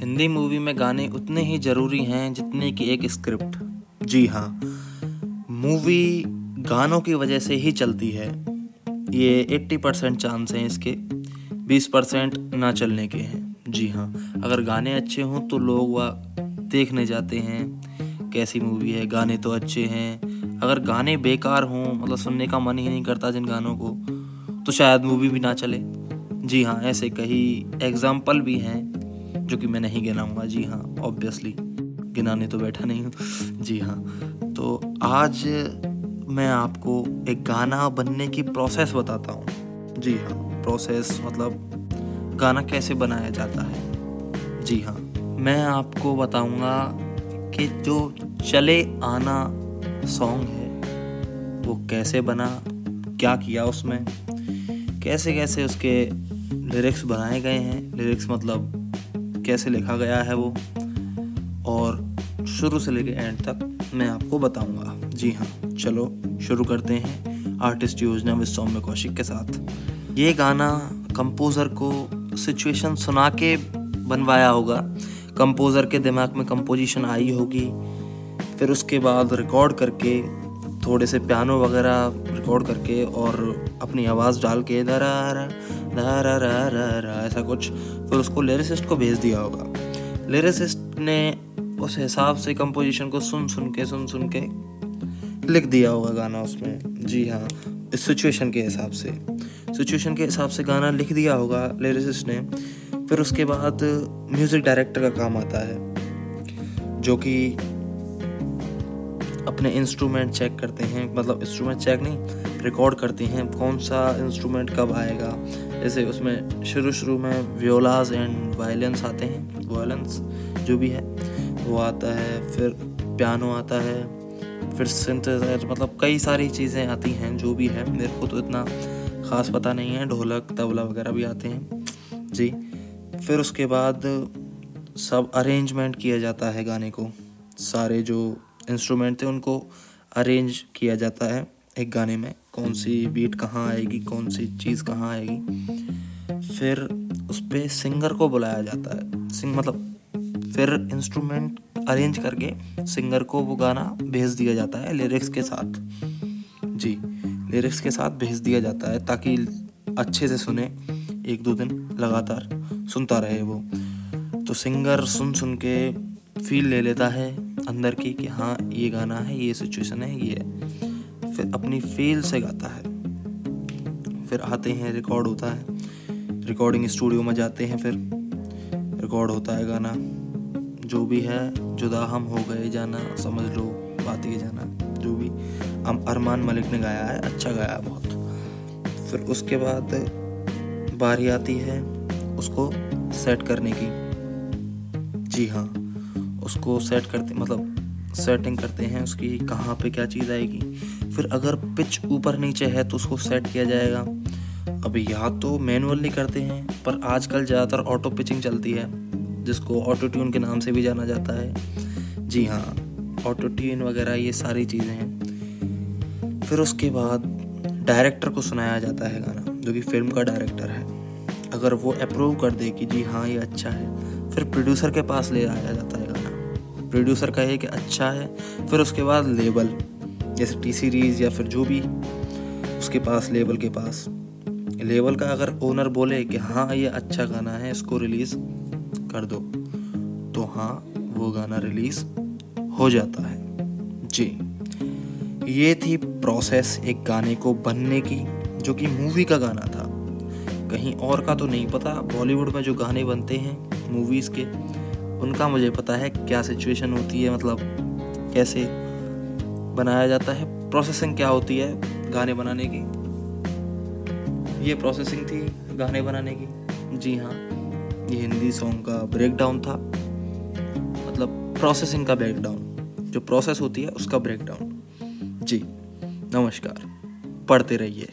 Hindi movie में गाने उतने ही ज़रूरी हैं जितने कि एक स्क्रिप्ट। जी हाँ मूवी गानों की वजह से ही चलती है। ये 80 परसेंट चांस हैं इसके 20 परसेंट ना चलने के हैं। जी हाँ अगर गाने अच्छे हों तो लोग वह देखने जाते हैं, कैसी मूवी है, गाने तो अच्छे हैं। अगर गाने बेकार हों मतलब सुनने का मन ही नहीं करता जिन गानों को तो शायद मूवी भी ना चले। जी हाँ ऐसे कई एग्ज़ाम्पल भी हैं जो कि मैं नहीं गिनाऊँगा। जी हाँ ऑब्वियसली गिनाने तो बैठा नहीं हूँ। जी हाँ तो आज मैं आपको एक गाना बनने की प्रोसेस बताता हूँ। जी हाँ प्रोसेस मतलब गाना कैसे बनाया जाता है। जी हाँ मैं आपको बताऊँगा कि जो चले आना सॉन्ग है, वो कैसे बना, क्या किया उसमें कैसे कैसे उसके लिरिक्स बनाए गए हैं। लिरिक्स मतलब कैसे लिखा गया है वो। और शुरू से लेकर एंड तक मैं आपको बताऊँगा। जी हाँ चलो शुरू करते हैं आर्टिस्ट योजना विद सौम्य कौशिक के साथ। ये गाना कंपोज़र को सिचुएशन सुना के बनवाया होगा। कंपोज़र के दिमाग में कंपोजिशन आई होगी। फिर उसके बाद रिकॉर्ड करके थोड़े से पियानो वगैरह रिकॉर्ड करके और अपनी आवाज़ डाल के दरा रा रा रा ऐसा कुछ। फिर उसको लिरिसिस्ट को भेज दिया होगा। लिरिसिस्ट ने उस हिसाब से कंपोजिशन को सुन सुन के, सुन सुन के लिख दिया होगा गाना उसमें। जी हाँ इस सिचुएशन के हिसाब से। सिचुएशन के हिसाब से गाना लिख दिया होगा लिरिसिस्ट ने। फिर उसके बाद म्यूज़िक डायरेक्टर का काम आता है, जो कि अपने इंस्ट्रूमेंट चेक करते हैं मतलब इंस्ट्रूमेंट चेक नहीं रिकॉर्ड करते हैं कौन सा इंस्ट्रूमेंट कब आएगा। जैसे उसमें शुरू शुरू में व्योलाज एंड वायलेंस आते हैं वायलेंस जो भी है, वो आता है, फिर पियानो आता है, फिर सिंथेसाइजर मतलब कई सारी चीज़ें आती हैं जो भी है। मेरे को तो इतना ख़ास पता नहीं है, ढोलक, तबला वगैरह भी आते हैं। जी, फिर उसके बाद सब अरेंजमेंट किया जाता है गाने को, सारे जो इंस्ट्रूमेंट थे उनको अरेंज किया जाता है एक गाने में, कौन सी बीट कहाँ आएगी, कौन सी चीज़ कहाँ आएगी। फिर उस पर सिंगर को बुलाया जाता है। सिंग मतलब फिर इंस्ट्रूमेंट अरेंज करके सिंगर को वो गाना भेज दिया जाता है लिरिक्स के साथ। जी लिरिक्स के साथ भेज दिया जाता है ताकि अच्छे से सुने, एक दो दिन लगातार सुनता रहे वो। तो सिंगर सुन सुन के फील ले लेता है। अंदर की कि हाँ ये गाना है, ये सिचुएशन है, ये है। फिर अपनी फील से गाता है। फिर आते हैं रिकॉर्ड होता है। रिकॉर्डिंग स्टूडियो में जाते हैं, फिर रिकॉर्ड होता है गाना। जो भी है, जुदा हम हो गए जाना, समझ लो, बात ये जाना, जो भी। हम अरमान मलिक ने गाया है अच्छा गाया है बहुत। फिर उसके बाद बारी आती है उसको सेट करने की। जी हाँ। उसको सेट करते मतलब सेटिंग करते हैं उसकी कहाँ पे क्या चीज़ आएगी। फिर अगर पिच ऊपर नीचे है तो उसको सेट किया जाएगा। अब या तो मैनुअली करते हैं, पर आजकल ज़्यादातर ऑटो पिचिंग चलती है, जिसको ऑटो ट्यून के नाम से भी जाना जाता है। जी हाँ ऑटो ट्यून वगैरह ये सारी चीज़ें हैं। फिर उसके बाद डायरेक्टर को सुनाया जाता है गाना, जो कि फ़िल्म का डायरेक्टर है। अगर वो अप्रूव कर दे कि जी हाँ ये अच्छा है, फिर प्रोड्यूसर के पास ले आया जाता है। प्रोड्यूसर कहे कि अच्छा है, फिर उसके बाद लेबल जैसे टी सीरीज़ या फिर जो भी, उसके पास लेबल के पास। लेबल का अगर ओनर बोले कि हाँ ये अच्छा गाना है, इसको रिलीज़ कर दो तो हाँ वो गाना रिलीज़ हो जाता है। जी। ये थी प्रोसेस एक गाने को बनने की, जो कि मूवी का गाना था। कहीं और का तो नहीं पता बॉलीवुड में जो गाने बनते हैं मूवीज़ के उनका मुझे पता है क्या सिचुएशन होती है मतलब कैसे बनाया जाता है प्रोसेसिंग क्या होती है गाने बनाने की। ये प्रोसेसिंग थी गाने बनाने की। जी हाँ ये हिंदी सॉन्ग का ब्रेकडाउन था। मतलब प्रोसेसिंग का ब्रेकडाउन जो प्रोसेस होती है उसका ब्रेकडाउन जी, नमस्कार, पढ़ते रहिए।